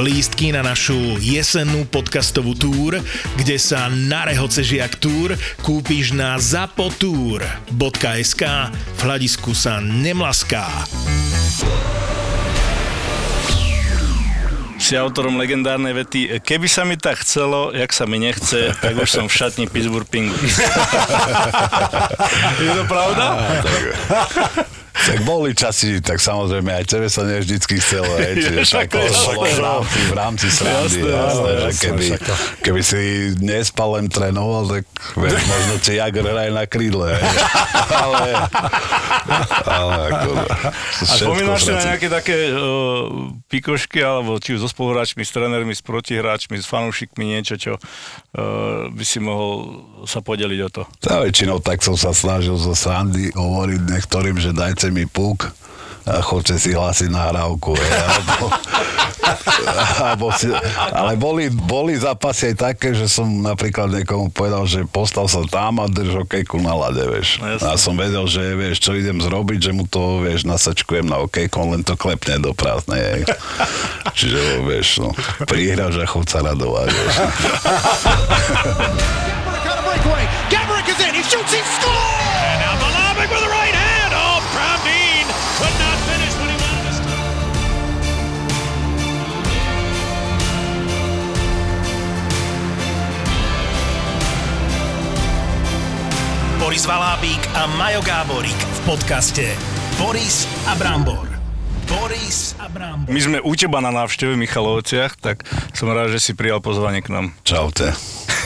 lístky na našu jesennú podcastovú túr, kde sa na rehoce žiak túr kúpiš na zapotur.sk v hľadisku sa nemlaská. si autorom legendárnej vety Keby sa mi tak chcelo, jak sa mi nechce, tak už som v šatni Pittsburgh Penguins. Je to pravda? Tak boli časy, tak samozrejme aj tebe sa nie vždycky chcelo, hej, čiže však v rámci, v rámci srandy, jasné, jasné, že keby, keby si nespal len trénoval, tak vieš, možno ti Jagr hraje na krídle, hej. ale, ale ako, A spomínaš si na nejaké také uh, pikošky, alebo či už so spoluhráčmi, s trénermi, s protihráčmi, s fanúšikmi, niečo, čo uh, by si mohol sa podeliť o to? Tá väčšinou tak som sa snažil zo srandy hovoriť niektorým, že dajte dajte mi puk a chodte si hlásiť nahrávku. Je, alebo, alebo si, ale boli, boli zápasy aj také, že som napríklad niekomu povedal, že postal sa tam a drž okejku na lade, vieš. No, a som vedel, že vieš, čo idem zrobiť, že mu to, vieš, nasačkujem na okejku, on len to klepne do prázdnej. Čiže, vieš, no, prihraž a chod sa radovať, vieš. Gabrick is in, he shoots, he scores! Boris Valábík a Majo Gáborík v podcaste Boris a Brambor. Boris a Brambor. My sme u teba na návšteve Michalovciach, tak som rád, že si prijal pozvanie k nám. Čaute.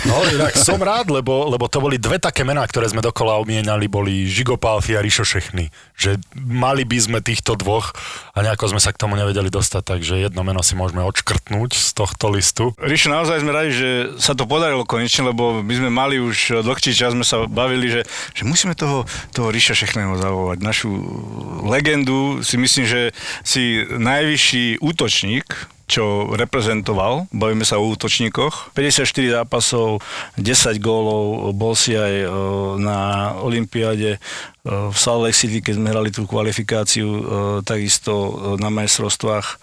No, inak som rád, lebo, lebo to boli dve také mená, ktoré sme dokola umienali, boli Žigo Pálfi a Rišo Šechny. Že mali by sme týchto dvoch a nejako sme sa k tomu nevedeli dostať, takže jedno meno si môžeme odškrtnúť z tohto listu. Rišo, naozaj sme radi, že sa to podarilo konečne, lebo my sme mali už dlhší čas, sme sa bavili, že, že musíme toho, toho Riša Šechného zavolať. Našu legendu si myslím, že si najvyšší útočník čo reprezentoval. Bavíme sa o útočníkoch. 54 zápasov, 10 gólov, bol si aj na Olympiáde v Salt Lake City, keď sme hrali tú kvalifikáciu, takisto na majstrovstvách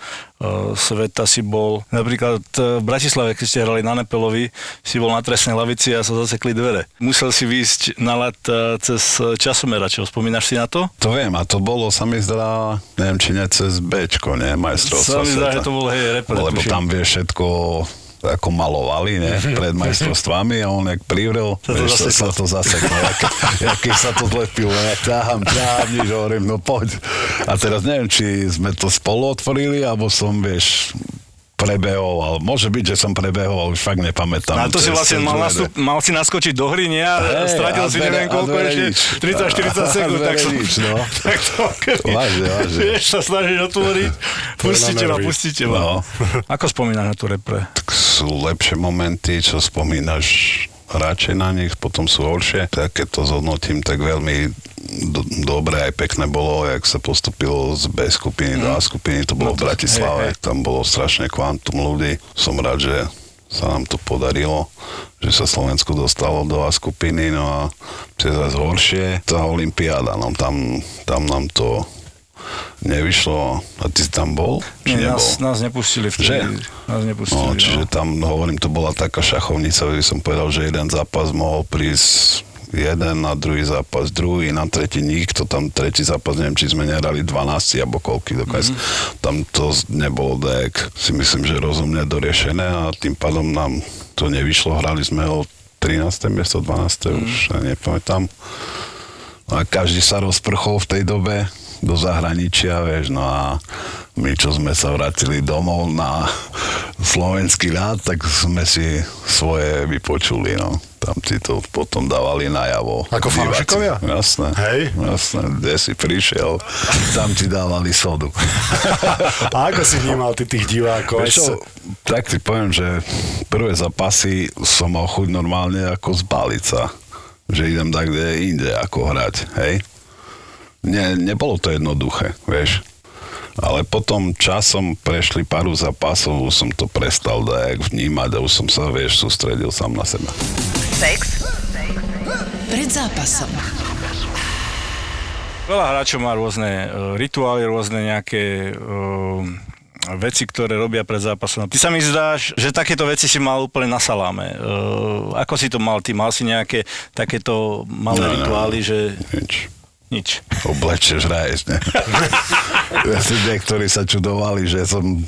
sveta si bol. Napríklad v Bratislave, keď ste hrali na Nepelovi, si bol na trestnej lavici a sa zasekli dvere. Musel si výjsť na lat cez časomeračov. Spomínaš si na to? To viem a to bolo, sa mi zdá, neviem, či nie cez Bčko, nie, majstrovstvo Sa mi zdá, že to bol hej, repre, Lebo tam vie všetko ako malovali, ne, pred majstrovstvami a on jak privrel, sa to, vieš, sa to zaseklo, jak, jak keď sa to zlepilo, ja ťahám, ťahám, nič, hovorím, no poď. A teraz neviem, či sme to spolu otvorili, alebo som, vieš, prebehol, ale môže byť, že som prebehol, už fakt nepamätám. Na to si vlastne mal, nastup, mal si naskočiť do hry, nie? A hey, stratil a si neviem koľko ešte, 30-40 sekúnd, tak som... Nič, no. tak to, vážne, vážne. Vieš sa snažiť otvoriť, pustíte ma, pustíte ma. No. Ako spomínaš na tú repre? Tak sú lepšie momenty, čo spomínaš radšej na nich, potom sú horšie. Tak keď to zhodnotím, tak veľmi do, dobre aj pekné bolo, jak sa postupilo z B skupiny do A mhm. skupiny, to bolo no to, v Bratislave, hej, hej. tam bolo strašne kvantum ľudí. Som rád, že sa nám to podarilo, že sa Slovensko dostalo do A skupiny, no a zase horšie, tá Olympiáda, no tam, tam nám to nevyšlo. A ty si tam bol? Či Nie, nás, nás nepustili vtedy. Že? Nás nepustili, no, čiže no. tam, hovorím, to bola taká šachovnica, by som povedal, že jeden zápas mohol prísť jeden, na druhý zápas druhý, na tretí nikto, tam tretí zápas, neviem, či sme nehrali 12 alebo koľky dokaz. Mm-hmm. Tam to nebolo dek, si myslím, že rozumne doriešené a tým pádom nám to nevyšlo, hrali sme o 13. miesto, 12. Mm-hmm. už nepamätám. A každý sa rozprchol v tej dobe, do zahraničia, vieš, no a my, čo sme sa vrátili domov na slovenský ľad, tak sme si svoje vypočuli, no. Tam si to potom dávali najavo. Ako fanúšikovia? Jasné. Hej? Jasné, kde si prišiel, tam ti dávali sodu. a ako si vnímal ty tých divákov? Čo, tak ti poviem, že prvé zapasy som mal chuť normálne ako z Balica. Že idem tak, kde inde ako hrať, hej? Nie, nebolo to jednoduché, vieš. Ale potom časom prešli paru zápasov, už som to prestal dajak vnímať a už som sa, vieš, sústredil sám na seba. Sex. Pred zápasom. Veľa hráčov má rôzne uh, rituály, rôzne nejaké uh, veci, ktoré robia pred zápasom. Ty sa mi zdáš, že takéto veci si mal úplne na saláme. Uh, ako si to mal? Ty mal si nejaké takéto malé No, no. rituály, že Nič. Nič. Oblečeš, hraješ, ne? ja si niektorí sa čudovali, že som,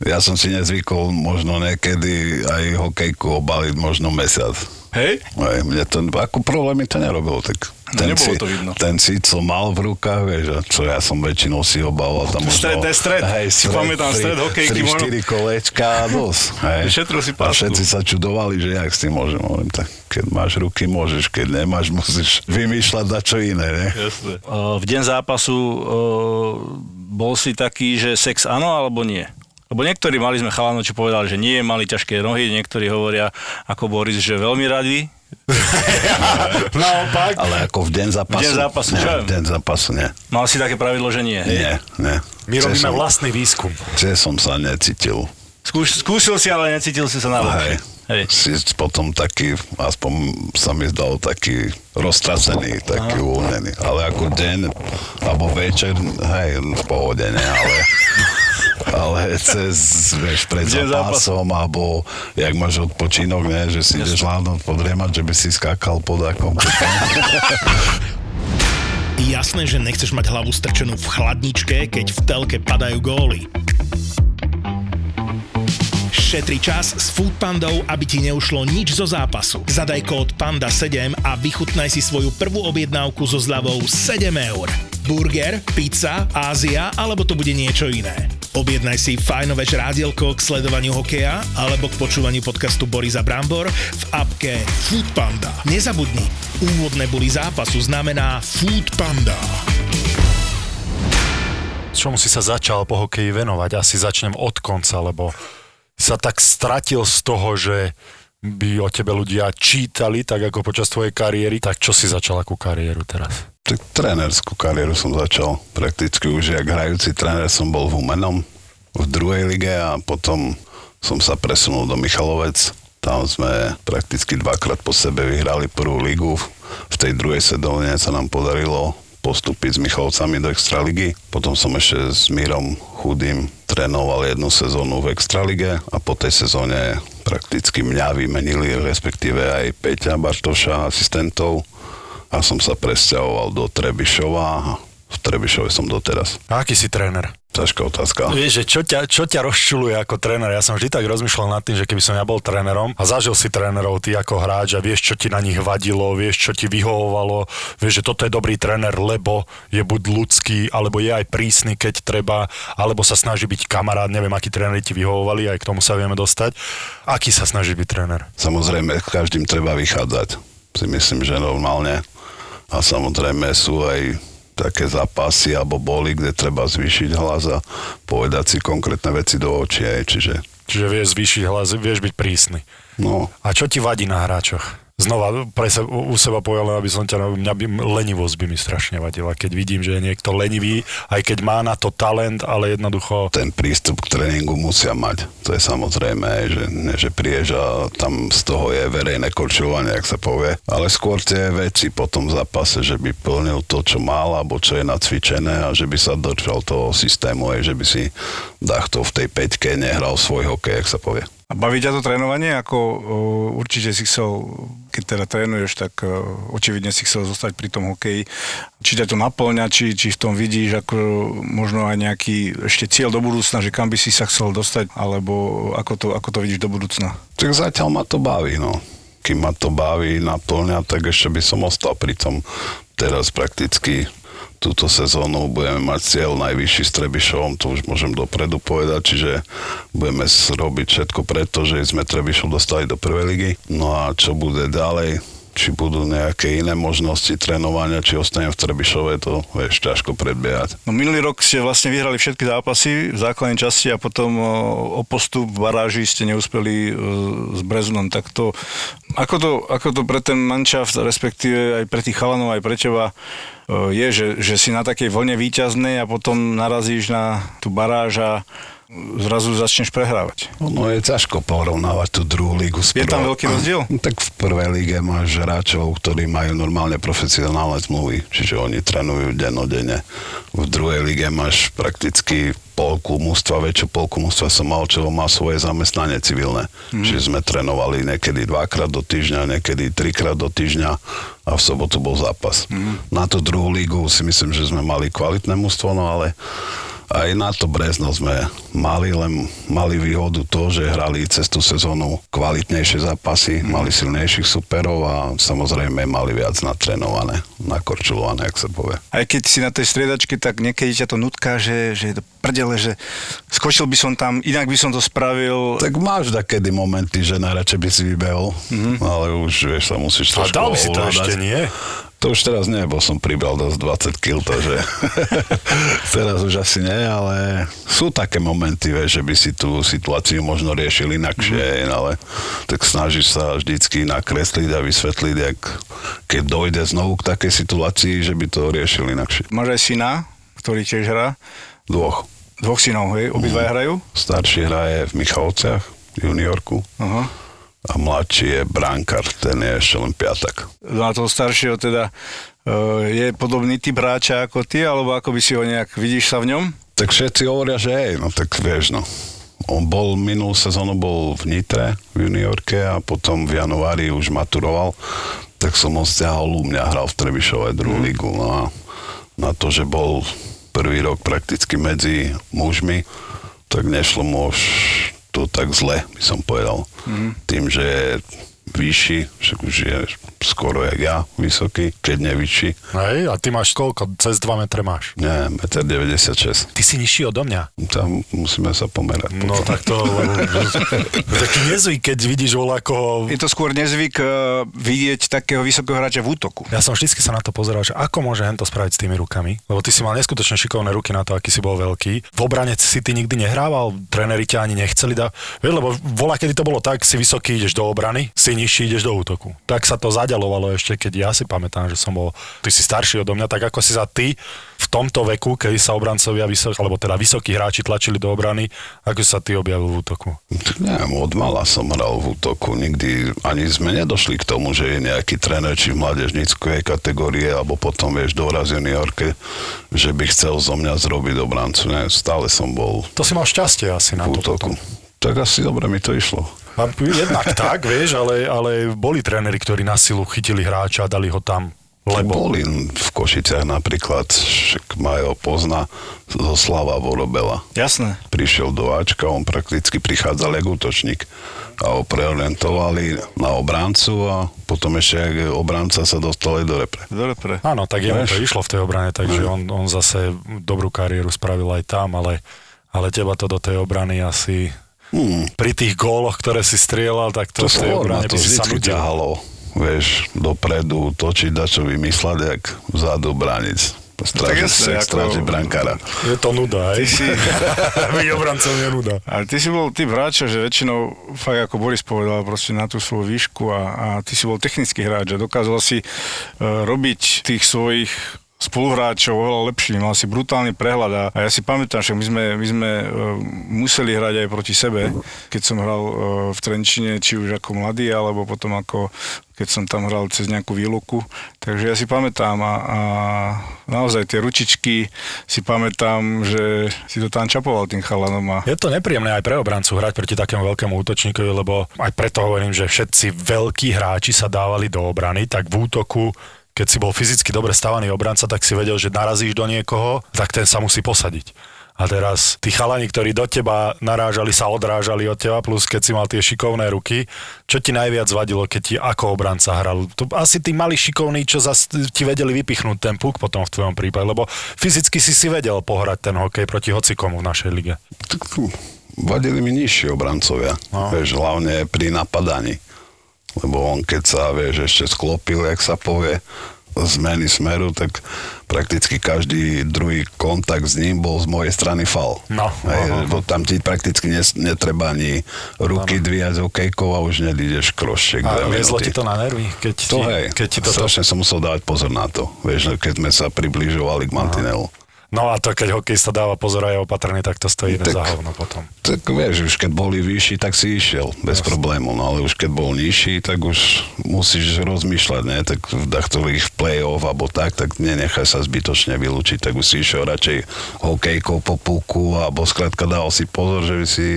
ja som si nezvykol možno niekedy aj hokejku obaliť možno mesiac. Hej? Aj, mne to, ako problémy to nerobilo, tak No, nebolo to vidno. ten cít som mal v rukách, vieš, a čo ja som väčšinou si obával tam Stred, možno, to je stred. Si pamätám, stred hokejky možno- 3-4 kolečka a dosť. Hej. Šetril si a pásku. všetci sa čudovali, že jak s tým môžem. Hovorím, tak keď máš ruky, môžeš, keď nemáš, musíš vymýšľať na čo iné, ne? Jasné. Uh, v deň zápasu bol si taký, že sex áno alebo nie? Lebo niektorí mali sme chalanov, čo povedali, že nie, mali ťažké nohy, niektorí hovoria, ako Boris, že veľmi radi. Naopak. Ale ako v deň zápasu. V deň zápasu, čo v deň zápasu, nie. Mal si také pravidlo, že nie. Nie, nie. My robíme som, vlastný výskum. čiže som sa necítil. Skúš, skúsil si, ale necítil si sa na Hej. Hej. Si potom taký, aspoň sa mi zdal taký roztrasený, taký uvoľnený. Ale ako deň, alebo večer, hej, v pohode, ne, ale... Ale cez, vieš, pred Deň zápasom, alebo jak máš odpočinok, ne, že si ideš hlavno podriemať, že by si skákal pod akom. Jasné, že nechceš mať hlavu strčenú v chladničke, keď v telke padajú góly. Šetri čas s Foodpandou, aby ti neušlo nič zo zápasu. Zadaj kód PANDA7 a vychutnaj si svoju prvú objednávku so zľavou 7 eur. Burger, pizza, Ázia alebo to bude niečo iné. Objednaj si fajnové žrádielko k sledovaniu hokeja alebo k počúvaniu podcastu Borisa Brambor v apke Foodpanda. Nezabudni, úvodné boli zápasu znamená Foodpanda. čomu si sa začal po hokeji venovať? Asi začnem od konca, lebo sa tak stratil z toho, že by o tebe ľudia čítali, tak ako počas tvojej kariéry. Tak čo si začal akú kariéru teraz? Tak trénerskú kariéru som začal. Prakticky už jak hrajúci tréner som bol v Humenom v druhej lige a potom som sa presunul do Michalovec. Tam sme prakticky dvakrát po sebe vyhrali prvú ligu. V tej druhej sezóne sa nám podarilo postúpiť s Michalovcami do Extraligy. Potom som ešte s Mírom Chudým trénoval jednu sezónu v Extralige a po tej sezóne prakticky mňa vymenili, respektíve aj Peťa Bartoša, asistentov a som sa presťahoval do Trebišova v Trebišove som doteraz. A aký si tréner? Ťažká otázka. Vieš, že čo ťa, čo ťa rozčuluje ako tréner? Ja som vždy tak rozmýšľal nad tým, že keby som ja bol trénerom a zažil si trénerov ty ako hráč a vieš, čo ti na nich vadilo, vieš, čo ti vyhovovalo, vieš, že toto je dobrý tréner, lebo je buď ľudský, alebo je aj prísny, keď treba, alebo sa snaží byť kamarát, neviem, akí tréneri ti vyhovovali, aj k tomu sa vieme dostať. Aký sa snaží byť tréner? Samozrejme, každým treba vychádzať. Si myslím, že normálne. A samozrejme sú aj také zápasy alebo boli, kde treba zvýšiť hlas a povedať si konkrétne veci do očí. Aj, čiže, Čiže vieš zvýšiť hlas, vieš byť prísny. no, A čo ti vadí na hráčoch? Znova pre se, u seba len aby som ťa, mňa by, lenivosť by mi strašne vadila, keď vidím, že je niekto lenivý, aj keď má na to talent, ale jednoducho ten prístup k tréningu musia mať. To je samozrejme, že, ne, že prídeš a tam z toho je verejné korčovanie, ak sa povie. Ale skôr tie veci po tom zápase, že by plnil to, čo mal, alebo čo je nacvičené a že by sa držal toho systému, aj že by si dachto v tej peťke nehral svoj hokej, ak sa povie. A baví ťa to trénovanie? Ako o, určite si chcel, keď teda trénuješ, tak o, očividne si chcel zostať pri tom hokeji. Či ťa to naplňa, či, či v tom vidíš ako možno aj nejaký ešte cieľ do budúcna, že kam by si sa chcel dostať, alebo ako to, ako to vidíš do budúcna? Tak zatiaľ ma to baví, no. Kým ma to baví, naplňa, tak ešte by som ostal pri tom. Teraz prakticky túto sezónu budeme mať cieľ najvyšší s Trebišovom, to už môžem dopredu povedať, čiže budeme robiť všetko preto, že sme Trebišov dostali do prvej ligy. No a čo bude ďalej, či budú nejaké iné možnosti trénovania, či ostanem v Trebišove, to vieš, ťažko predbiehať. No minulý rok ste vlastne vyhrali všetky zápasy v základnej časti a potom o, postup v baráži ste neúspeli e, s Breznom. Tak to, ako to, ako to pre ten manšaft, respektíve aj pre tých chalanov, aj pre teba e, je, že, že si na takej vlne výťaznej a potom narazíš na tú baráž a zrazu začneš prehrávať. No je ťažko porovnávať tú druhú lígu s Je tam veľký rozdiel? No, tak v prvej líge máš hráčov, ktorí majú normálne profesionálne zmluvy, čiže oni trénujú dennodenne. V druhej lige máš prakticky polku mústva, väčšiu polku mústva som mal, čo má svoje zamestnanie civilné. Mm. Čiže sme trénovali niekedy dvakrát do týždňa, niekedy trikrát do týždňa a v sobotu bol zápas. Mm. Na tú druhú lígu si myslím, že sme mali kvalitné mústvo, no ale aj na to Brezno sme mali, len mali výhodu to, že hrali cez tú sezónu kvalitnejšie zápasy, mm. mali silnejších superov a samozrejme mali viac natrenované, nakorčulované, ak sa povie. Aj keď si na tej striedačke, tak niekedy ťa to nutká, že, že je to prdele, že skočil by som tam, inak by som to spravil. Tak máš takedy momenty, že najradšej by si vybehol, mm-hmm. ale už vieš, sa musíš trošku dal by si to ešte, nie? To už teraz nie, bo som pribral dosť 20 kg, takže teraz už asi nie, ale sú také momenty, vieš, že by si tú situáciu možno riešil inakšie, mm. ale tak snažíš sa vždycky nakresliť a vysvetliť, jak, keď dojde znovu k takej situácii, že by to riešil inakšie. Máš aj syna, ktorý tiež hrá. Dvoch. Dvoch synov, hej? Obidvaja hrajú? Starší hraje v Michalovciach, juniorku, Aha. A mladší je brankár, ten je ešte len piatak. Na toho staršieho teda e, je podobný typ hráča ako ty, alebo ako by si ho nejak, vidíš sa v ňom? Tak všetci hovoria, že hej, no tak vieš, no. On bol, minulú sezónu bol v Nitre, v juniorke a potom v januári už maturoval, tak som ho stiahol u mňa, hral v Trebišove druhú mm. ligu. No a na to, že bol prvý rok prakticky medzi mužmi, tak nešlo mu už to tak zle, by som povedal. Mm. Tým, že vyšší, však už je skoro jak ja, vysoký, keď nie vyšší. Hej, a ty máš koľko? Cez 2 metre máš. Nie, 1,96 m. Ty si nižší odo mňa. Tam musíme sa pomerať. No potom. tak to, taký nezvyk, keď vidíš voľako... Je to skôr nezvyk e, vidieť takého vysokého hráča v útoku. Ja som vždycky sa na to pozeral, že ako môže hento spraviť s tými rukami, lebo ty si mal neskutočne šikovné ruky na to, aký si bol veľký. V obrane si ty nikdy nehrával, tréneri ťa ani nechceli dať. Lebo voľa, kedy to bolo tak, si vysoký, ideš do obrany, si nižší, ideš do útoku. Tak sa to zaďalovalo ešte, keď ja si pamätám, že som bol, ty si starší odo mňa, tak ako si sa ty v tomto veku, keď sa obrancovia vysok, alebo teda vysokí hráči tlačili do obrany, ako sa ty objavil v útoku. Neviem, od mala som hral v útoku, nikdy ani sme nedošli k tomu, že je nejaký tréner či v mládežníckej kategórie, alebo potom vieš doraz juniorke, že by chcel zo mňa zrobiť obrancu. Ne, stále som bol To si mal šťastie asi na v to útoku. potom. Tak asi dobre mi to išlo. A jednak tak, vieš, ale, ale boli tréneri, ktorí na silu chytili hráča a dali ho tam, lebo... Boli v Košiciach napríklad, však Majo pozná zo Slava Vorobela. Jasné. prišiel do Ačka, on prakticky prichádzal jak útočník a ho preorientovali na obráncu a potom ešte jak obránca sa dostal aj do repre. Dobre, pre. Áno, tak jemu to išlo v tej obrane, takže on, on zase dobrú kariéru spravil aj tam, ale, ale teba to do tej obrany asi... Hmm. Pri tých góloch, ktoré si strieľal, tak to, To v tej obrane to si sa ťahalo, vieš, dopredu, točiť, dačo vymysľať, jak vzadu ako- strážiť brankára. Je to nuda, hej? si- Byť obrancom je nuda. Ale ty si bol typ hráča, že väčšinou, fakt ako Boris povedal, proste na tú svoju výšku a, a ty si bol technický hráč a dokázal si uh, robiť tých svojich spoluhráčov oveľa lepší, mal si brutálny prehľad a, ja si pamätám, že my sme, my sme uh, museli hrať aj proti sebe, keď som hral uh, v Trenčine, či už ako mladý, alebo potom ako keď som tam hral cez nejakú výluku. Takže ja si pamätám a, a naozaj tie ručičky si pamätám, že si to tam čapoval tým chalanom a Je to nepríjemné aj pre obrancu hrať proti takému veľkému útočníkovi, lebo aj preto hovorím, že všetci veľkí hráči sa dávali do obrany, tak v útoku keď si bol fyzicky dobre stavaný obranca, tak si vedel, že narazíš do niekoho, tak ten sa musí posadiť. A teraz tí chalani, ktorí do teba narážali, sa odrážali od teba, plus keď si mal tie šikovné ruky, čo ti najviac vadilo, keď ti ako obranca hral? To asi tí mali šikovní, čo zas ti vedeli vypichnúť ten puk potom v tvojom prípade, lebo fyzicky si si vedel pohrať ten hokej proti hocikomu v našej lige. Vadili mi nižší obrancovia, no. vieš, hlavne pri napadaní. Lebo on keď sa, vieš, ešte sklopil, jak sa povie, zmeny smeru, tak prakticky každý druhý kontakt s ním bol z mojej strany fal. No, Hej, aha. lebo tam ti prakticky netreba ani ruky dvíjať z okejkov a už nedídeš krošček. A viezlo ti to na nervy, keď To ti, hej, keď ti toto... strašne som musel dávať pozor na to, vieš, keď sme sa približovali k mantinelu. No a to, keď hokejista dáva pozor a je opatrný, tak to stojí Tak- za hovno potom. Tak vieš, už keď boli vyšší, tak si išiel bez problémov, no ale už keď bol nižší, tak už musíš rozmýšľať, ne? Tak v dachtových play-off alebo tak, tak nenechaj sa zbytočne vylúčiť, tak už si išiel radšej hokejkou po puku alebo skrátka dal si pozor, že by si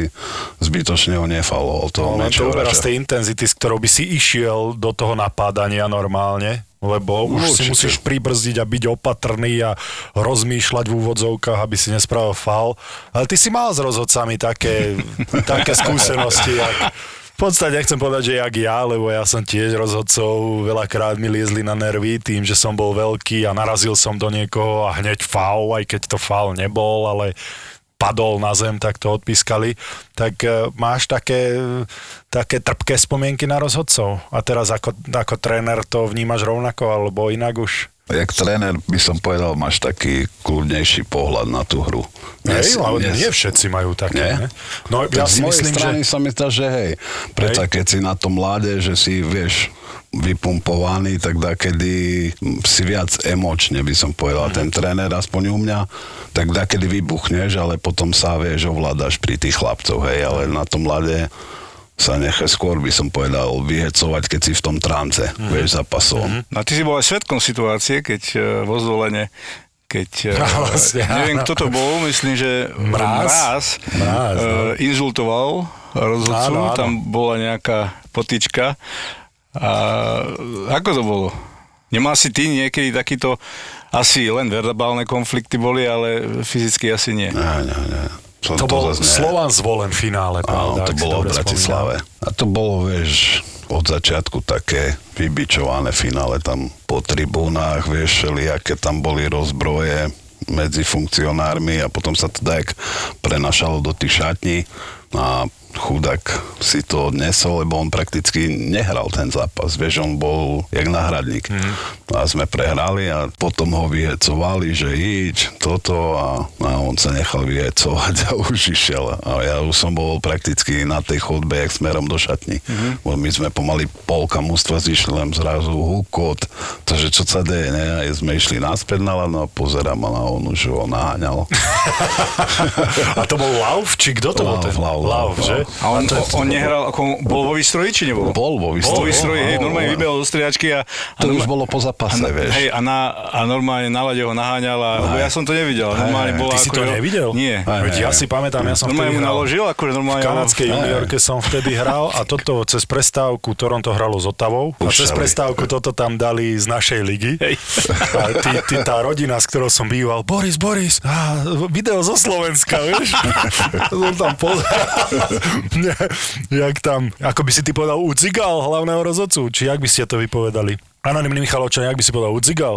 zbytočne ho nefaloval. To No, len to uberá z tej intenzity, s ktorou by si išiel do toho napádania normálne, lebo už si Určite. musíš pribrzdiť a byť opatrný a rozmýšľať v úvodzovkách, aby si nespravil faul. Ale ty si mal s rozhodcami také, také skúsenosti, jak, v podstate nechcem povedať, že jak ja, lebo ja som tiež rozhodcov, veľakrát mi liezli na nervy tým, že som bol veľký a narazil som do niekoho a hneď faul, aj keď to faul nebol, ale padol na zem, tak to odpískali. Tak e, máš také, také trpké spomienky na rozhodcov? A teraz ako, ako tréner to vnímaš rovnako, alebo inak už? Jak tréner by som povedal, máš taký kľudnejší pohľad na tú hru. Hej, Dnes- ale dnes- nie všetci majú také, Nie? ne? No Tak ja z mojej myslím, strany že... sa mi zdá, že hej, predsa Hej. keď si na tom mláde, že si, vieš, vypumpovaný, tak dá kedy si viac emočne, by som povedal, ten tréner, aspoň u mňa, tak dá kedy vybuchneš, ale potom sa, vieš, ovládaš pri tých chlapcoch, hej, ale na tom mláde sa nechaj skôr, by som povedal, vyhecovať, keď si v tom trance, vieš, zápasovom. No a ty si bol aj svetkom situácie, keď e, vo zvolenie keď No, vlastne, neviem, áno. kto to bol, myslím, že Mráz? Mráz, Mráz, no. e, inzultoval rozhodcu, Áno, áno. tam bola nejaká potička. A ako to bolo? Nemal si ty niekedy takýto, asi len verbálne konflikty boli, ale fyzicky asi nie. Nie, nie, nie. To bol zase ne- Slovan zvolen finále, Áno, pravda? to ak si bolo v Bratislave. A to bolo, vieš, od začiatku také vybičované finále tam po tribúnach, vieš, aké tam boli rozbroje medzi funkcionármi a potom sa to tak prenašalo do tých šatní a chudák si to odnesol, lebo on prakticky nehral ten zápas. Vieš, on bol jak náhradník. Mm. A sme prehrali a potom ho vyhecovali, že iď, toto a, a on sa nechal vyhecovať a už išiel. A ja už som bol prakticky na tej chodbe, jak smerom do šatní. Mm-hmm. My sme pomaly polka mústva zišli, len zrazu hukot, to, že čo sa deje, ne? A sme išli naspäť na lano a pozerám a on už ho naháňal. A to bol Lauf, či kto to bol ten? Lauf, Lauf, Lauf, že? A on, on, on nehral, ako bol vo výstroji, či nebol? Bol vo Bol vo výstroji. výstroji, hej, normálne vybehol do striačky a... a To už norma- bolo po zápase, a, vieš. Hej, a, na, a normálne na lade ho naháňala, lebo ja som to nevidel. Normálne bola Ty si to jeho- nevidel? Nie. Veď ja si pamätám, ja som Normálne vtedy mu naložil, akože V normálne... ho- kanadskej juniorke som vtedy hral a toto cez prestávku Toronto hralo s Otavou a cez prestávku toto tam dali z našej ligy. A ty, ty, tá rodina, s ktorou som býval, Boris, Boris, á, video zo Slovenska, vieš? som tam pozeral. Ne, jak tam, ako by si ty povedal, ucigal hlavného rozhodcu, či jak by ste to vypovedali? Anonimný Michalovčan, jak by si povedal, ucigal?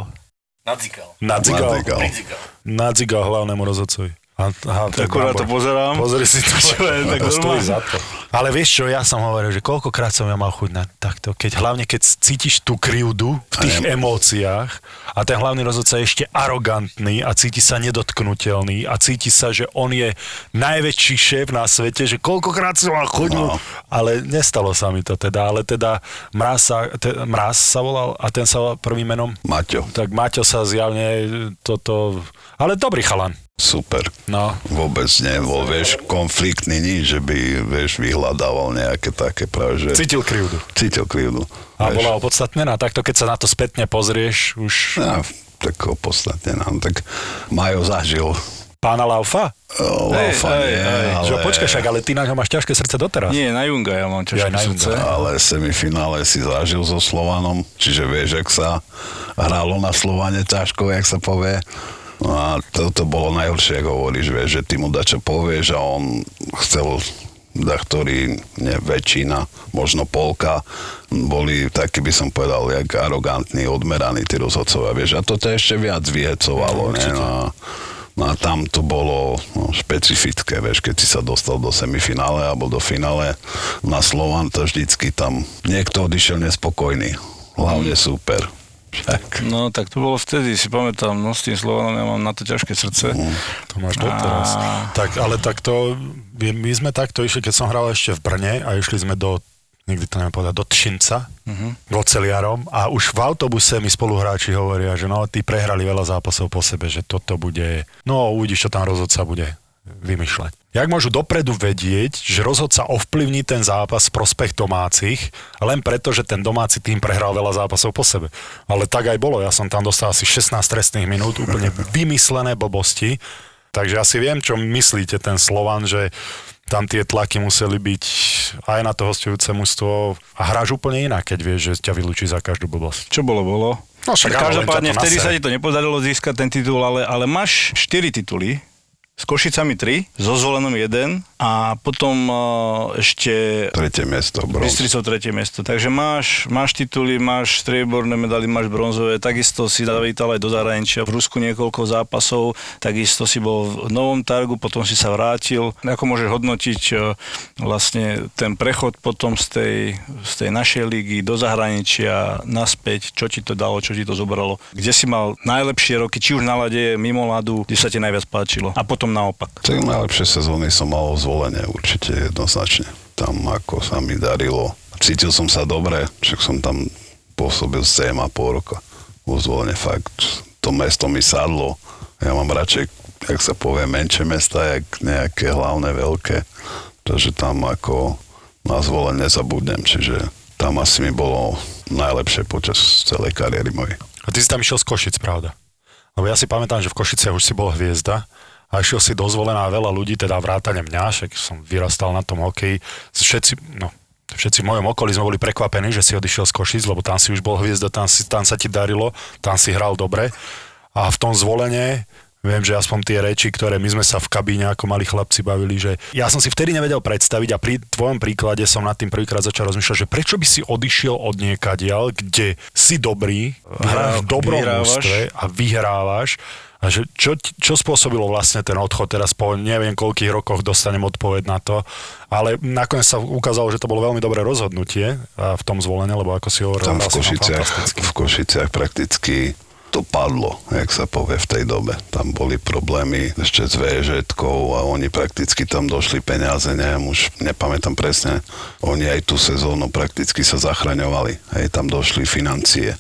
Nadzigal. Nadzigal. Nadzikal. Nadzigal hlavnému rozhodcovi. A, aha, tak Akurát to pozerám. Pozri si to, čo je, tak To stojí za to. Ale vieš čo, ja som hovoril, že koľkokrát som ja mal chuť na takto, keď hlavne keď cítiš tú krivdu v tých emóciách a ten hlavný rozhodca je ešte arogantný a cíti sa nedotknutelný a cíti sa, že on je najväčší šéf na svete, že koľkokrát som mal chuť, no. ale nestalo sa mi to teda, ale teda Mráz sa, te, Mráz sa volal a ten sa volal prvým menom Maťo, tak Maťo sa zjavne toto... Ale dobrý chalan. Super. No. Vôbec nebol, vieš, konfliktný nič, že by, vieš, vyhľadával nejaké také práve, že... Cítil krivdu. Cítil krivdu. A vieš. bola opodstatnená. Takto, keď sa na to spätne pozrieš, už Ja, tak podstatne nám, tak Majo zažil. pána Laufa? O, Hej, Laufa hej, nie, hej. ale, Že počkaj, však, ale ty na ňo máš ťažké srdce doteraz. Nie, na Junga ja mám ťažké Ja na srdce. ale semifinále si zažil so Slovanom, čiže vieš, ak sa hralo na Slovane ťažko, jak sa povie. No a toto bolo najhoršie, ako hovoríš, vieš, že ty mu dačo povieš a on chcel da, ktorý, nie, väčšina, možno polka, boli takí, by som povedal, jak arogantní, odmeraní tí rozhodcovia, vieš, a to ťa ešte viac vyhecovalo, ne, no, a- no a tam to bolo no, špecifické, vieš, keď si sa dostal do semifinále alebo do finále na Slovan, to vždycky tam niekto odišiel nespokojný. Hlavne super. Však. No tak to bolo vtedy, si pamätám, no s tým Slovanom ja mám na to ťažké srdce. To máš doteraz. A- Tak, ale takto, my sme takto išli, keď som hral ešte v Brne a išli sme do nikdy to neviem povedať, do Tšinca, uh-huh. k oceliarom a už v autobuse mi spoluhráči hovoria, že no, tí prehrali veľa zápasov po sebe, že toto bude, no uvidíš, čo tam rozhodca bude vymýšľať. Jak môžu dopredu vedieť, že rozhodca ovplyvní ten zápas v prospech domácich, len preto, že ten domáci tým prehral veľa zápasov po sebe. Ale tak aj bolo, ja som tam dostal asi 16 trestných minút, úplne vymyslené blbosti, takže asi viem, čo myslíte ten Slovan, že tam tie tlaky museli byť aj na to hostujúce mužstvo a hráš úplne inak, keď vieš, že ťa vylúči za každú blbosť. Čo bolo, bolo. No však Každopádne vtedy sa ti to nepodarilo získať ten titul, ale, ale máš 4 tituly, s Košicami 3, so Zvolenom 1 a potom uh, ešte Tretie miesto, bronz. Bystricou tretie miesto. Takže máš, máš tituly, máš strieborné medaily, máš bronzové, takisto si zavítal aj do zahraničia, v Rusku niekoľko zápasov, takisto si bol v Novom Targu, potom si sa vrátil. Ako môžeš hodnotiť uh, vlastne ten prechod potom z tej, z tej našej ligy do zahraničia naspäť, čo ti to dalo, čo ti to zobralo, kde si mal najlepšie roky, či už na lade, mimo ľadu, kde sa ti najviac páčilo a potom naopak. Tak najlepšie sezóny som mal zvolenie, určite jednoznačne. Tam ako sa mi darilo. Cítil som sa dobre, však som tam pôsobil 7,5 roka. Vo zvolenie fakt, to mesto mi sadlo. Ja mám radšej, jak sa povie, menšie mesta, jak nejaké hlavné veľké. Takže tam ako na zvolenie nezabudnem, čiže tam asi mi bolo najlepšie počas celej kariéry mojej. A ty si tam išiel z Košic, pravda? Lebo ja si pamätám, že v Košiciach už si bol hviezda a išiel si dozvolená veľa ľudí, teda vrátane mňa, však som vyrastal na tom hokeji. Všetci, no, všetci v mojom okolí sme boli prekvapení, že si odišiel z Košic, lebo tam si už bol hviezda, tam, si, tam sa ti darilo, tam si hral dobre. A v tom zvolenie, viem, že aspoň tie reči, ktoré my sme sa v kabíne ako malí chlapci bavili, že ja som si vtedy nevedel predstaviť a pri tvojom príklade som nad tým prvýkrát začal rozmýšľať, že prečo by si odišiel od niekadiaľ, kde si dobrý, hráš v dobrom a vyhrávaš. A že čo, čo spôsobilo vlastne ten odchod? Teraz po neviem koľkých rokoch dostanem odpoveď na to. Ale nakoniec sa ukázalo, že to bolo veľmi dobré rozhodnutie v tom zvolenie, lebo ako si hovoril, Tam v si Košiciach, v Košiciach prakticky to padlo, jak sa povie v tej dobe. Tam boli problémy ešte s VŽetkou a oni prakticky tam došli peniaze, neviem, už nepamätám presne. Oni aj tú sezónu prakticky sa zachraňovali. Hej, tam došli financie.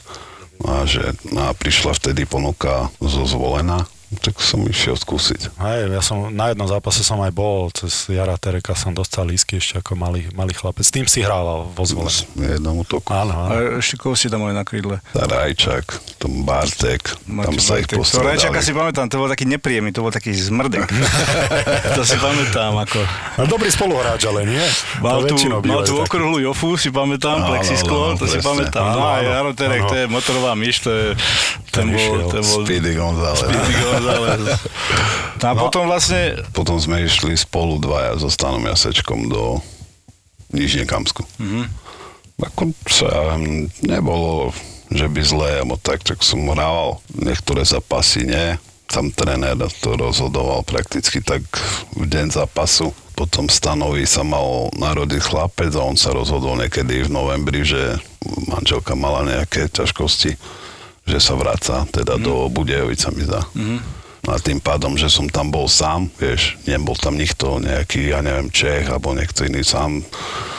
A, že, a prišla vtedy ponuka zo zvolená, tak som išiel skúsiť. Hej, ja som, na jednom zápase som aj bol, cez Jara Tereka som dostal lísky ešte ako malý, malý chlapec. S tým si hrával vo zvolení. Z jednomu toku. Áno, áno. A ešte koho si tam mali na krídle? Rajčak, tom Bartek, tam sa ich To Rajčaka si postradali. pamätám, to bol taký nepríjemný, to bol taký zmrdek. to si pamätám, ako... No, dobrý spoluhráč, ale nie? Mal To tú, mal tú okrúhlu jofu, si pamätám, plexisklo, to si pamätám. No a Jaro Terek, to je motorová myš, to je... Ten bol, ten bol... Speedy González. Speedy González. No a potom vlastne... Potom sme išli spolu dvaja so Stanom Jasečkom do Nižnekamsku. Mm-hmm. Ako sa nebolo, že by zlé, alebo tak, tak som hrával niektoré zápasy, nie. Tam tréner to rozhodoval prakticky tak v deň zápasu. Potom stanovi sa mal narodiť chlapec a on sa rozhodol niekedy v novembri, že manželka mala nejaké ťažkosti, že sa vraca teda mm. do Budejovic, sa mi zdá. Mm. A tým pádom, že som tam bol sám, vieš, nebol tam nikto nejaký, ja neviem, Čech alebo niekto iný sám,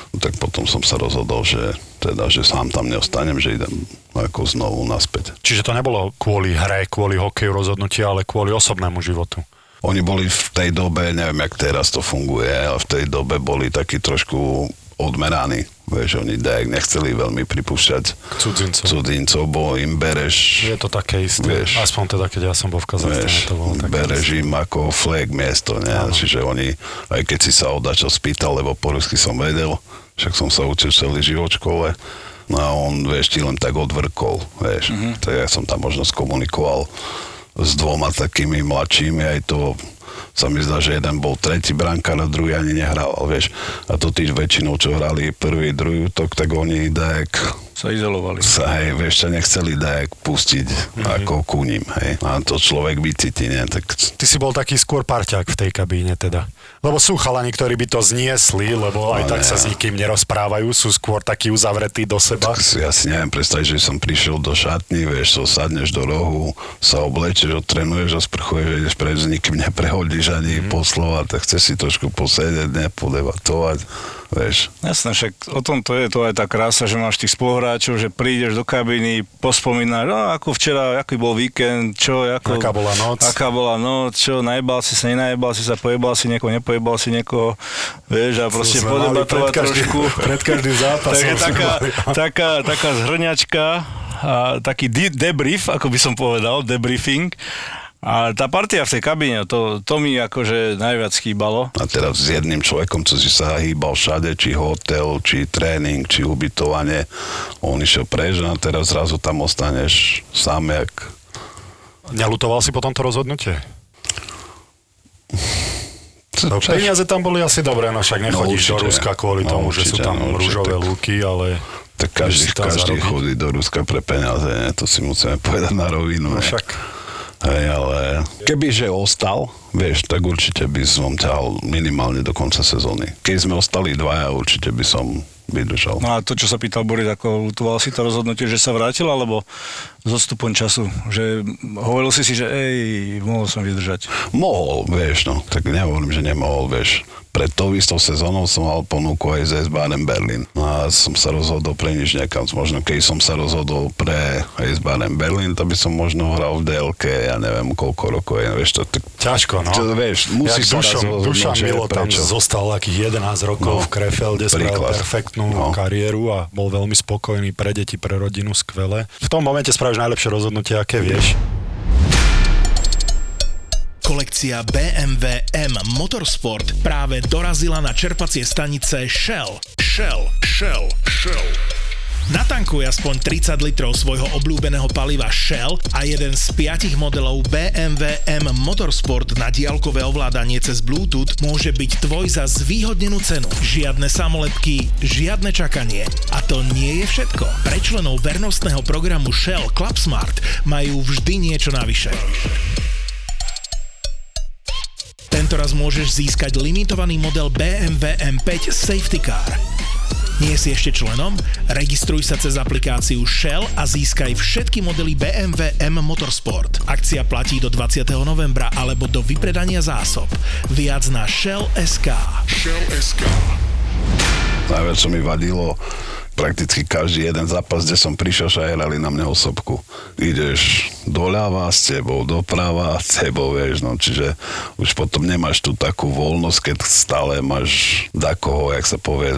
no tak potom som sa rozhodol, že teda, že sám tam neostanem, že idem ako znovu naspäť. Čiže to nebolo kvôli hre, kvôli hokeju rozhodnutie, ale kvôli osobnému životu. Oni boli v tej dobe, neviem, jak teraz to funguje, ale v tej dobe boli takí trošku odmeraní. Vieš, oni dajak nechceli veľmi pripúšťať Cudzincov. cudzincov, bo im bereš Je to také isté. Vieš. Aspoň teda, keď ja som bol v Kazachstane, Vieš, to bolo také bereš isté. im ako flag miesto, ne? Čiže oni, aj keď si sa odačo spýtal, lebo po rusky som vedel, však som sa učil celý život v škole, no a on, vieš, ti len tak odvrkol, vieš. Mm-hmm. Tak ja som tam možno skomunikoval s dvoma takými mladšími, aj to sa mi zdá, že jeden bol tretí brankár a druhý ani nehral, vieš. A to tí väčšinou, čo hrali prvý, druhý útok, tak oni dajek Sa izolovali. sa, hej, vieš, sa nechceli dajek pustiť mm-hmm. ako ku ním, hej. A to človek vycíti, nie, tak Ty si bol taký skôr parťák v tej kabíne teda. Lebo sú chalani, ktorí by to zniesli, lebo aj Ale tak sa ja. s nikým nerozprávajú, sú skôr takí uzavretí do seba. Tak si, ja si neviem predstaviť, že som prišiel do šatny, vieš, so sadneš do rohu, sa oblečeš, odtrenuješ a sprchuješ, ideš preč, s nikým neprehodíš ani mm. po slova, tak chceš si trošku posedieť, nepodebatovať, vieš. Jasné, však o tom to je to aj tá krása, že máš tých spoluhráčov, že prídeš do kabiny, pospomínaš, no ako včera, aký bol víkend, čo, ako, Aká bola noc. Aká bola noc, čo, najebal si sa, nenajebal si sa, pojebal si niekoho, nepojebal si niekoho, vieš, a proste podebatovať trošku. pred každým zápasom Takže taká, taká, taká zhrňačka a taký de- debrief, ako by som povedal, debriefing. A tá partia v tej kabíne, to, to mi akože najviac chýbalo. A teraz s jedným človekom, čo si sa hýbal všade, či hotel, či tréning, či ubytovanie, on išiel preč a teraz zrazu tam ostaneš sám, jak Nelutoval si potom to rozhodnutie? No, Však- peniaze tam boli asi dobré, no však nechodíš No, do určite. Ruska kvôli No, tomu, že sú určite, tam no, určite, rúžové tak. lúky, ale... Tak každý, každý zarobiť. chodí do Ruska pre peniaze, ne? to si musíme povedať na rovinu. No však Hej, ale kebyže ostal, vieš, tak určite by som ťahal minimálne do konca sezóny. Keď sme ostali dvaja, určite by som vydržal. No a to, čo sa pýtal Boris, ako lutoval si to rozhodnutie, že sa vrátil, alebo s odstupom času? Že hovoril si si, že ej, mohol som vydržať. Mohol, vieš, no, tak nehovorím, že nemohol, vieš. Pred tou istou sezónou som mal ponuku aj z S Baden Berlin. No a som sa rozhodol pre nič nekam. Možno keď som sa rozhodol pre S Baden Berlin, to by som možno hral v DLK, ja neviem koľko rokov je, vieš, to, tak, ťažko, no. Čo, vieš, musíš sa Dušan, rozhodnúť, Dušan že Milo tam prečo. zostal akých 11 rokov No, v Krefelde, spravil perfektnú No. kariéru a bol veľmi spokojný pre deti, pre rodinu, skvelé. V tom momente spravíš najlepšie rozhodnutie, aké vieš. Kolekcia BMW M Motorsport práve dorazila na čerpacie stanice Shell. Shell, Shell, Shell. Natankuj aspoň 30 litrov svojho obľúbeného paliva Shell a jeden z piatich modelov BMW M Motorsport na diaľkové ovládanie cez Bluetooth môže byť tvoj za zvýhodnenú cenu. Žiadne samolepky, žiadne čakanie. A to nie je všetko. Pre členov vernostného programu Shell Club Smart majú vždy niečo navyše. Tento raz môžeš získať limitovaný model BMW M5 Safety Car. Nie si ešte členom? Registruj sa cez aplikáciu Shell a získaj všetky modely BMW M Motorsport. Akcia platí do 20. novembra alebo do vypredania zásob. Viac na Shell.sk. Shell.sk. Najviac, čo mi vadilo, prakticky každý jeden zápas, kde som prišiel, šajerali na mne osobku. Ideš doľava s tebou, doprava s tebou, vieš, no, čiže už potom nemáš tu takú voľnosť, keď stále máš dakoho, jak sa povie,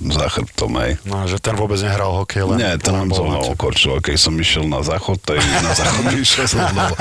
za chrbtom, hej. No, že ten vôbec nehral hokej, len, Nie, to len so mnou okorčil. Keď som išiel na záchod, tak na záchod išiel so mnou.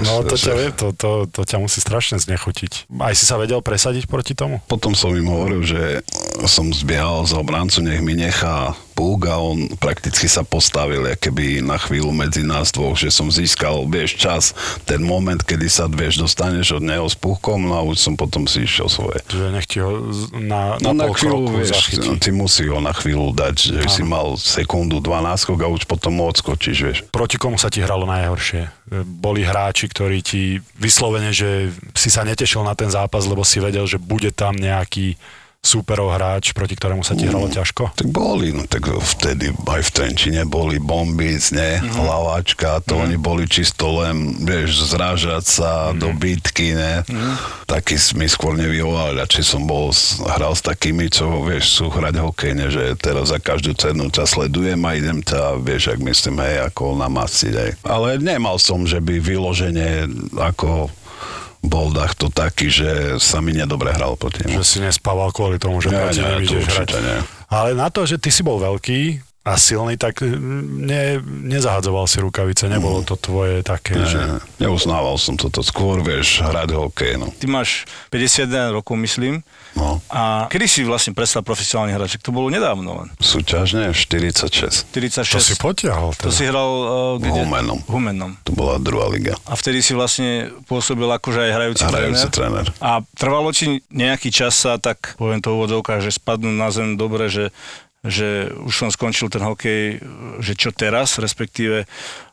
No to ťa, vie, to, to, to ťa musí strašne znechutiť. Aj si sa vedel presadiť proti tomu? Potom som im hovoril, že som zbiehal za obrancu, nech mi nechá púk a on prakticky sa postavil keby na chvíľu medzi nás dvoch, že som získal, vieš, čas, ten moment, kedy sa, vieš, dostaneš od neho s púchkom, no a už som potom si išiel svoje. Že nech ti ho z- na, No na, na chvíľu, vieš, zachytí. ty musí ho na chvíľu dať, že si mal sekundu, dva náskok a už potom odskočíš, vieš. Proti komu sa ti hralo najhoršie? Boli hráči, ktorí ti vyslovene, že si sa netešil na ten zápas, lebo si vedel, že bude tam nejaký superov hráč, proti ktorému sa ti hralo ťažko? Tak boli, no tak vtedy aj v Trenčine boli bombic, ne, Mhm. hlavačka, to oni boli čisto len, vieš, zrážať sa Mhm. do bitky, ne. Taký mi skôr nevyhovali, či som bol, hral s takými, čo, vieš, sú hrať hokej, ne, že teraz za každú cenu ťa sledujem a idem ťa, vieš, ak myslím, hej, ako namasiť, hej. Ale nemal som, že by vyloženie ako bol to taký, že sa mi nedobre hral proti nemu. Že si nespával kvôli tomu, že Nie, proti nie, nim to ideš hrať. nie. Ale na to, že ty si bol veľký a silný, tak mm, ne, nezahadzoval si rukavice, nebolo to tvoje také, Ne, že... neuznával som toto. Skôr, vieš, hrať hokej, no. Ty máš 51 rokov, myslím. no. A kedy si vlastne prestal profesionálny hráč? To bolo nedávno len. Súťažne 46. 46. To si potiahol. To Teda. si hral uh, kde? Humennom. Humennom. To bola druhá liga. A vtedy si vlastne pôsobil akože aj hrajúci, Hrajúci tréner. tréner. A trvalo ti nejaký čas sa tak, poviem to v úvodzovkách, že spadnú na zem dobre, že, že už som skončil ten hokej, že čo teraz, respektíve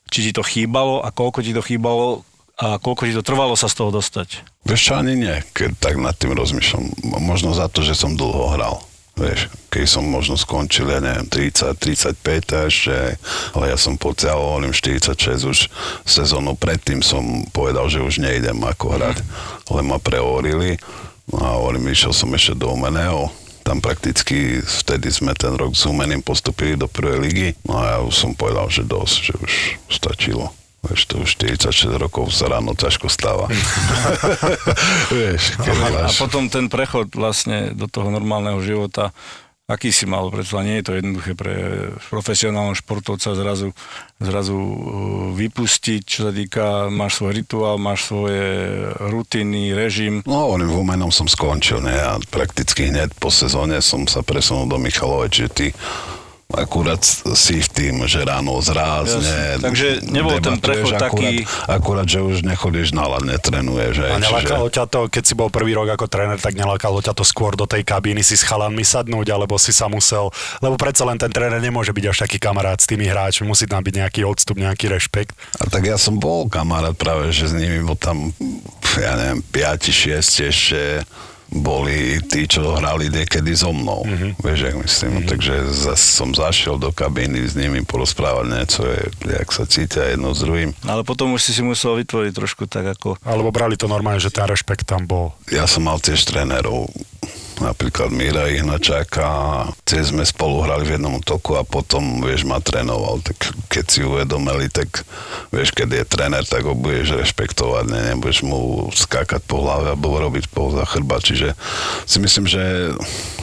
či ti to chýbalo a koľko ti to chýbalo a koľko ti to trvalo sa z toho dostať. Vieš čo, ani nie, keď tak nad tým rozmýšľam. Možno za to, že som dlho hral. Vieš, keď som možno skončil, ja neviem, 30, 35 to ešte, ale ja som potiahol, hovorím 46, už sezónu predtým som povedal, že už nejdem ako hrať, ale ma prehovorili no a hovorím, išiel som ešte do Umeného, tam prakticky vtedy sme ten rok s Umeným postupili do prvej ligy, no a ja už som povedal, že dosť, že už stačilo. Vieš, to už 46 rokov sa ráno ťažko stáva. Vieš, A, a potom ten prechod vlastne do toho normálneho života, aký si mal, pretože nie je to jednoduché pre profesionálneho športovca zrazu, zrazu uh, vypustiť, čo sa týka, máš svoj rituál, máš svoje rutiny, režim. No, hovorím, v Umenom som skončil, ne, a prakticky hneď po sezóne som sa presunul do Michalovej, čiže ty akurát si v tým, že ráno zrázne. Jasne. Takže nebol ten prechod akurát, taký- Akurát, že už nechodíš na ľad, netrenuješ. A hej, nelakalo ťa to, keď si bol prvý rok ako tréner, tak nelakalo ťa to skôr do tej kabíny si s chalanmi sadnúť, alebo si sa musel, lebo predsa len ten tréner nemôže byť až taký kamarát s tými hráčmi, musí tam byť nejaký odstup, nejaký rešpekt. A tak ja som bol kamarát práve, že s nimi, bo tam, ja neviem, 5, 6 ešte boli tí, čo hrali niekedy so mnou. Mm-hmm. Vieš, jak myslím. Mm-hmm. Takže zas som zašiel do kabíny s nimi porozprávať niečo, jak sa cítia jedno s druhým. Ale potom už si si musel vytvoriť trošku tak ako... Alebo brali to normálne, že ten rešpekt tam bol. Ja som mal tiež trénerov, napríklad Míra Ihnačáka, tiež sme spolu hrali v jednom toku a potom, vieš, ma trénoval, tak keď si uvedomili, tak vieš, keď je tréner, tak ho budeš rešpektovať, ne, nebudeš mu skákať po hlave alebo robiť po chrba, čiže si myslím, že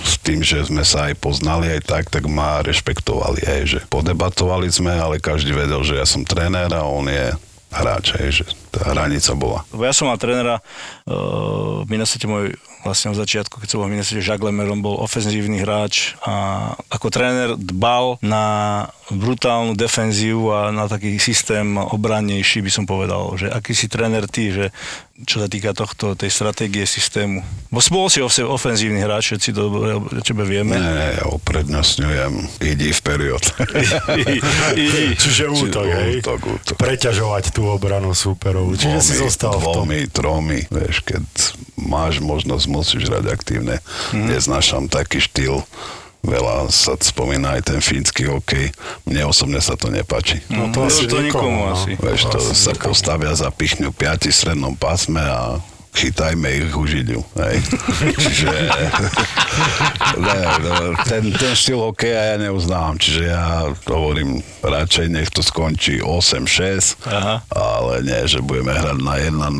s tým, že sme sa aj poznali aj tak, tak ma rešpektovali, aj, že podebatovali sme, ale každý vedel, že ja som tréner a on je hráč, hej, že tá hranica bola. Lebo ja som mal trénera uh, Minnesota môj vlastne od začiatku, keď som bol v Minnesota, Jacques Lemer, on bol ofenzívny hráč a ako tréner dbal na brutálnu defenzívu a na taký systém obrannejší, by som povedal, že aký si tréner ty, že čo sa týka tohto, tej stratégie systému. Bo bol si ofe- ofenzívny hráč, všetci to dobre o tebe vieme. Nie, ja uprednostňujem, idi v period. Idi. Čiže útok, hej? Útok, útok. Preťažovať tú obranu súperov. Čiže si Dvomi, zostal v tom. dvomi, tromi, vieš, keď máš možnosť, musíš hrať aktívne. Mm. Neznášam taký štýl, veľa sa spomína aj ten fínsky hokej. Mne osobne sa to nepáči. No To, asi to nikomu, nikomu no. asi. Vieš, to asi sa nikomu. postavia, zapichňu piati v strednom pásme a chytajme ich užidiu. Hej. Čiže ne, no, ten, ten štýl hokeja ja neuznávam, čiže ja hovorím, radšej nech to skončí 8-6, Aha. ale nie, že budeme hrať na 1-0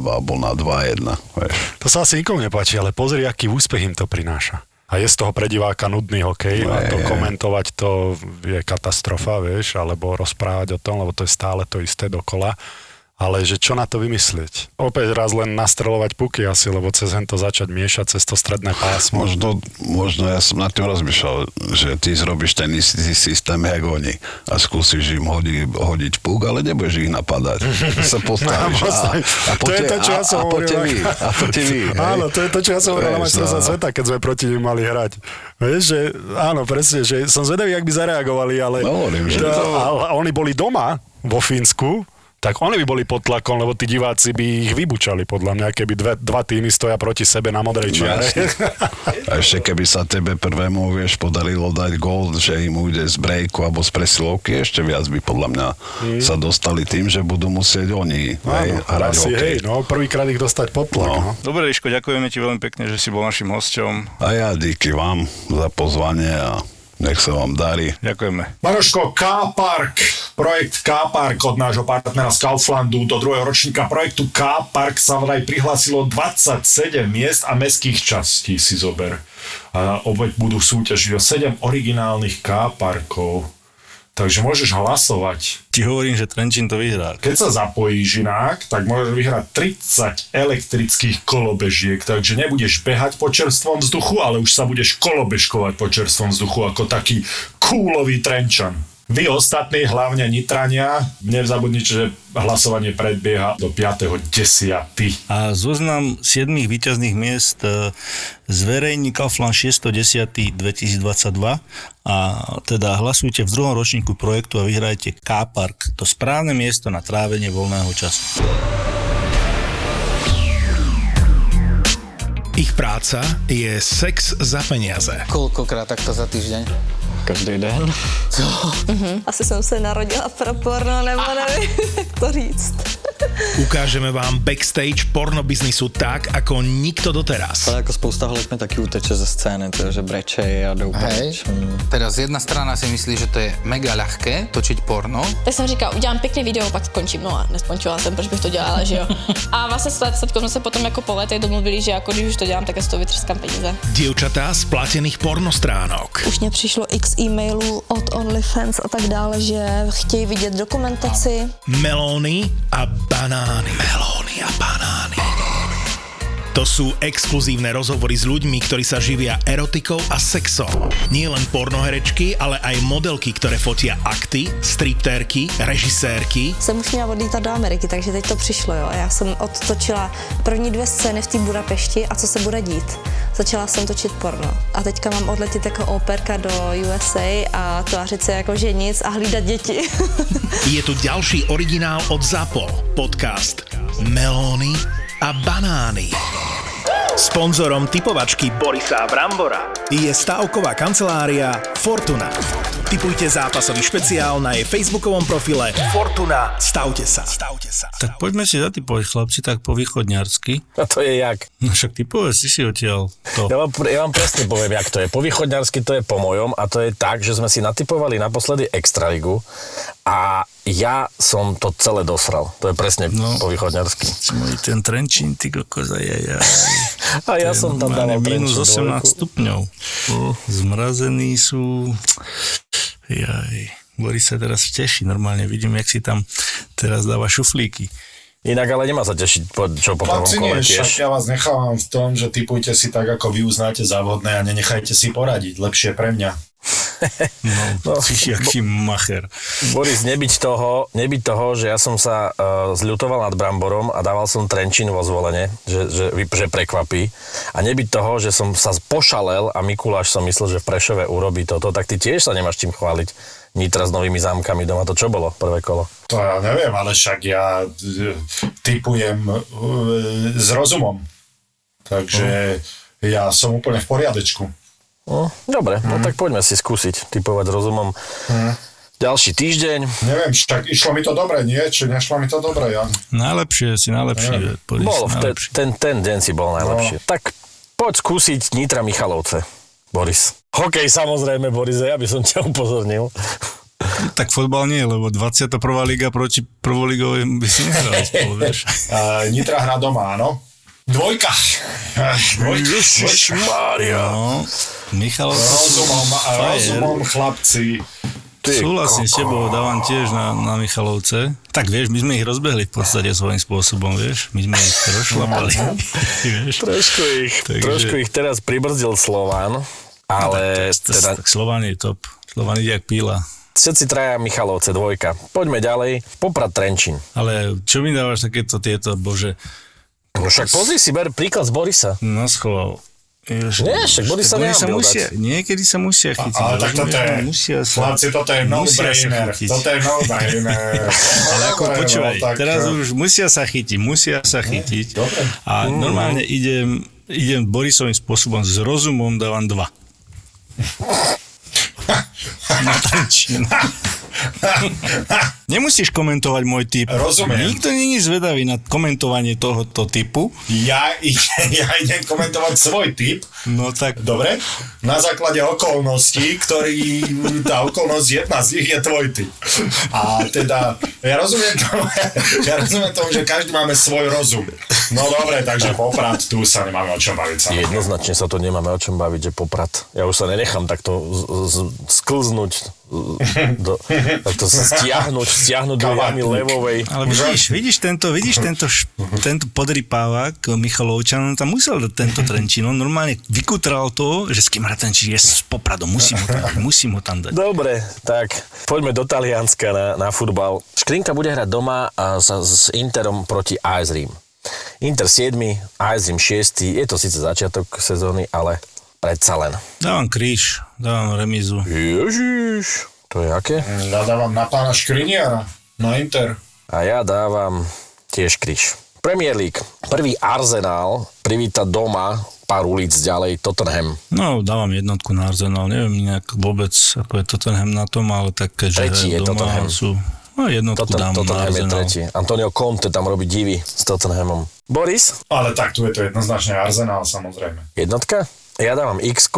alebo na 2-1. Vieš. To sa asi nikomu nepáči, ale pozri, aký úspech im to prináša. A je z toho pre diváka nudný hokej No a to je. komentovať to je katastrofa, vieš, alebo rozprávať o tom, lebo to je stále to isté dokola. Ale že čo na to vymyslieť? Opäť raz len nastrelovať puky asi, lebo cez to začať miešať cez to stredné pásmo. Možno, možno ja som nad tým rozmýšľal, že ty zrobíš ten istý systém, jak oni a skúsiš im hodiť, hodiť puk, ale nebudeš ich napadať. sa postavíš a, a to je to, čo ja som a, a hovoril. a poďte vy. Áno, to je to, čo ja som hovoril na majstrovstvá no. sveta, keď sme proti nim mali hrať. Vieš, že áno, presne, že som zvedavý, jak by zareagovali, ale, No, hovorím, že to- ale oni boli doma vo Fínsku, tak oni by boli pod tlakom, lebo tí diváci by ich vybučali, podľa mňa, keby dve, dva týmy stoja proti sebe na modrej No, čiare. A ešte keby sa tebe prvému, vieš, podarilo dať gól, že im ujde z brejku alebo z presilovky, ešte viac by podľa mňa sa dostali tým, že budú musieť oni hej, Áno, hrať asi, hokej. hej, no, prvýkrát ich dostať pod tlak, no. No. Dobre, Riško, ďakujeme ti veľmi pekne, že si bol našim hosťom. A ja díky vám za pozvanie a Nech sa vám darí. Ďakujeme. Maroško, K-Park, projekt K-Park od nášho partnera z Kauflandu do druhého ročníka projektu K-Park sa vraj prihlásilo 27 miest a mestských častí si zober. A obeď budú súťažiť o 7 originálnych K-Parkov. Takže môžeš hlasovať. Ti hovorím, že Trenčín to vyhrá. Keď sa zapojíš inak, tak môžeš vyhrať 30 elektrických kolobežiek, takže nebudeš behať po čerstvom vzduchu, ale už sa budeš kolobežkovať po čerstvom vzduchu ako taký kúlový Trenčan. Vy ostatní, hlavne Nitrania, nezabudnite, že hlasovanie predbieha do 5.10. A zoznam 7 výťazných miest e, zverejní Kaufland 6.10.2022 a teda hlasujte v druhom ročníku projektu a vyhrajte K-Park, to správne miesto na trávenie voľného času. Ich práca je sex za peniaze. Koľkokrát takto za týždeň? Každý den. Asi jsem se narodila pro porno, nebo nevím, jak to říct. Ukážeme vám backstage pornobiznisu tak, ako nikto doteraz. Ale jako spousta mi taky uteče ze scény, to, že breče a jdou preč. Teraz jedna strana si myslí, že to je mega ľahké točiť porno. Tak jsem říkala, udělám pěkný video, pak skončím. No a neskončila jsem, proč bych to dělala, že jo. A vlastně s Statkou jsme se potom jako po letech domluvili, že jako když už to dělám, tak já z toho vytřeskám peníze. Dievčatá z platených pornostránok. Už mě přišlo x e-mailů od OnlyFans a tak dále, že chtějí vidět dokumentaci. Melóny a banány. Melóny a banány. To sú exkluzívne rozhovory s ľuďmi, ktorí sa živia erotikou a sexom. Nie len pornoherečky, ale aj modelky, ktoré fotia akty, striptérky, režisérky, Jsem už měla odlítat do Ameriky, takže teď to přišlo, jo. Já jsem odtočila první dvě scény v té Budapešti a co se bude dít. Začala jsem točit porno a teďka mám odletět jako operka do USA a tvářit se jako že nic a hlídat děti. Je tu ďalší originál od ZAPO. Podcast Melóny a banány. Sponzorom typovačky Borisa Brambora je stavková kancelária Fortuna. Typujte zápasový špeciál na jej facebookovom profile Fortuna. Stavte sa. Stavte sa. Tak poďme si zatypovať chlapci tak po východňarsky. A to je jak? No však ty povedz, ty si odtiaľ to. Ja vám, ja vám presne poviem, jak to je. Po východňarsky to je po mojom a to je tak, že sme si natypovali naposledy Extraligu a ja som to celé dosral. To je presne No. po východňarsky. Môj ten Trenčín, ty kokos, aj, aj, aj. A ja som tam dával minus Trenčín 18 dvojku. stupňov. Zmrazení sú... Jaj. Boris sa teraz teší, normálne vidím, jak si tam teraz dáva šuflíky. Inak ale nemá sa tešiť, po, čo po prvom kole nie, však tiež. ja vás nechávam v tom, že typujte si tak, ako vy uznáte za vhodné a nenechajte si poradiť. Lepšie pre mňa. No, ty si aký macher. Boris, nebyť toho, nebyť toho, že ja som sa uh, zľutoval nad Bramborom a dával som Trenčín vo zvolenie, že, že, že prekvapí. A nebyť toho, že som sa pošalel a Mikuláš som myslel, že v Prešove urobí toto, tak ty tiež sa nemáš čím chváliť. Nitra s novými zámkami doma, to čo bolo prvé kolo? To ja neviem, ale však ja e, typujem e, s rozumom. Takže ja som úplne v poriadečku. No, dobre, no tak poďme si skúsiť typovať rozumom. Ďalší týždeň. Neviem, však išlo mi to dobre, nie? Či nešlo mi to dobre, Jan? Najlepšie, si najlepší. Boris, Bol, najlepší. ten, ten deň si bol najlepšie. No. Tak poď skúsiť Nitra Michalovce, Boris. Hokej samozrejme, Boris, ja by som ťa upozornil. Tak fotbal nie, lebo 21. liga proti prvoligovej by si nehrali spolu, vieš. Uh, Nitra hra doma, áno? Dvojka. Dvojka. Mária. No, Michalovca sú Rozumom, chlapci. Súhlasím s tebou, dávam tiež na, na Michalovce. Tak vieš, my sme ich rozbehli v podstate svojím spôsobom, vieš. My sme ich rozšlapali. vieš. Trošku ich, Takže- trošku ich teraz pribrzdil Slován, ale tak, tak, teda tak Slovan je top. Slovan ide jak píla. všetci traja Michalovce, dvojka. Poďme ďalej. Poprad Trenčín. Ale čo mi dávaš takéto tieto, bože, No však pozri si, ber príklad z Borisa. na schoval. Nie, však Boris sa sa musia, dať. niekedy sa musia chytiť. Ale tak toto je, musia sa, chlapci, toto je no-brainer. Toto je no-brainer. Ale ako počúvaj, no, tak, teraz už musia sa chytiť, musia sa chytiť. dobre. A normálne idem, idem Borisovým spôsobom, s rozumom dávam dva. Na Trenčín. Nemusíš komentovať môj typ. Rozumiem. Nikto není zvedavý na komentovanie tohoto typu. Ja, ja idem komentovať svoj typ. No tak... Dobre? Na základe okolností, ktorý, tá okolnosť jedna z nich je tvoj typ. A teda, ja rozumiem tomu, ja rozumiem tomu, že každý máme svoj rozum. No dobre, takže poprat, tu sa nemáme o čom baviť. Sa. Jednoznačne sa tu nemáme o čom baviť, že poprat. Ja už sa nenechám takto z, z, sklznúť do, takto sa stiahnuť, stiahnuť do jamy levovej. Ale vidíš, vidíš tento, vidíš tento, š, tento podrypávak Michalovčan, on tam musel dať tento Trenčín, on normálne vykutral to, že s kým hrá Trenčín je s popradom, musím ho tam dať, musím ho tam dať. Dobre, tak poďme do Talianska na, na futbal. Škrinka bude hrať doma a sa, s Interom proti AS Rím. Inter 7, AS Rím 6, je to síce začiatok sezóny, ale predsa len. Dávam kríž, dávam remizu. Ježiš, to je aké? Ja dávam na pána Škriniara, na Inter. A ja dávam tiež kríž. Premier League. Prvý Arsenal privíta doma pár ulic ďalej Tottenham. No, dávam jednotku na Arsenal. Neviem nejak vôbec, ako je Tottenham na tom, ale tak, že Tretí je doma Tottenham. sú... No, jednotku Totten, dám na Tottenham je Arsenal. tretí. Antonio Conte tam robí divy s Tottenhamom. Boris? Ale tak tu je to jednoznačne Arsenal, samozrejme. Jednotka? Ja dávam x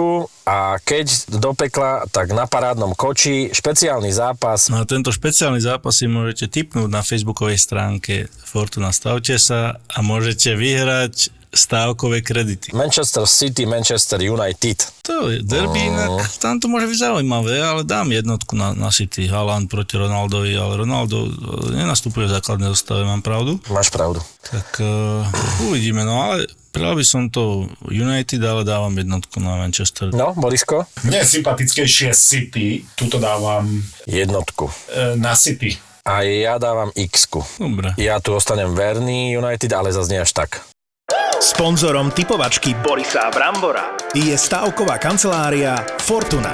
a keď do pekla, tak na parádnom koči, špeciálny zápas. No a tento špeciálny zápas si môžete tipnúť na facebookovej stránke Fortuna Stavte sa a môžete vyhrať stávkové kredity. Manchester City, Manchester United. To je derby, inak tam to môže byť zaujímavé, ale dám jednotku na, na City. Haaland proti Ronaldovi, ale Ronaldo e, nenastupuje v základnej zostave, mám pravdu. Máš pravdu. Tak uh, uvidíme, no ale prijal by som to United, ale dávam jednotku na Manchester. No, Borisko? Mne je sympatickejšie City, tuto dávam Jednotku. e, na City. A ja dávam x Dobre. Ja tu ostanem verný United, ale zase nie až tak. Sponzorom typovačky Borisa Brambora je stavková kancelária Fortuna.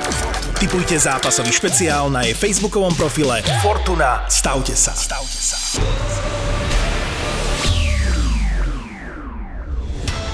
Typujte zápasový špeciál na jej facebookovom profile Fortuna. Stavte sa. Stavte sa.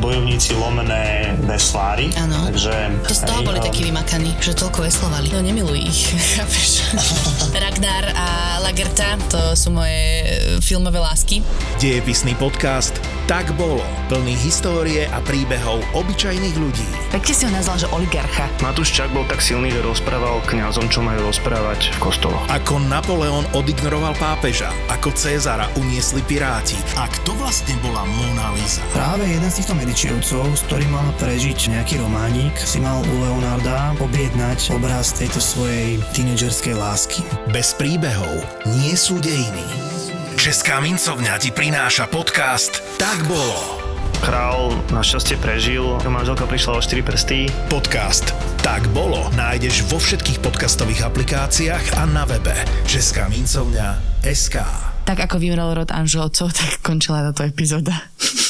Bojovníci lomené veslári. Áno. Takže... To z toho hej, boli um, takí vymakaní, že toľko veslovali. No nemiluj ich, chápeš? Ragnar a Lagerta, to sú moje e, filmové lásky. Dejepisný podcast Tak bolo. Plný histórie a príbehov obyčajných ľudí. Pekne si ho nazval, že oligarcha. Matúš Čak bol tak silný, že rozprával kňazom, čo majú rozprávať v kostoloch. Ako Napoleon odignoroval pápeža, ako Cezara uniesli piráti a kto vlastne bola Mona Lisa. Práve jeden z týchto medičievcov, s ktorým mal prežiť nejaký románik, si mal u Leonarda objednať obraz tejto svojej tínedžerskej lásky. Bez príbehov nie sú dejiny. Česká mincovňa ti prináša podcast Tak bolo. Král našťastie prežil, manželka prišla o 4 prsty. Podcast Tak bolo nájdeš vo všetkých podcastových aplikáciách a na webe Česká mincovňa SK. Tak ako vymrel rod Anželcov, tak končila táto epizóda.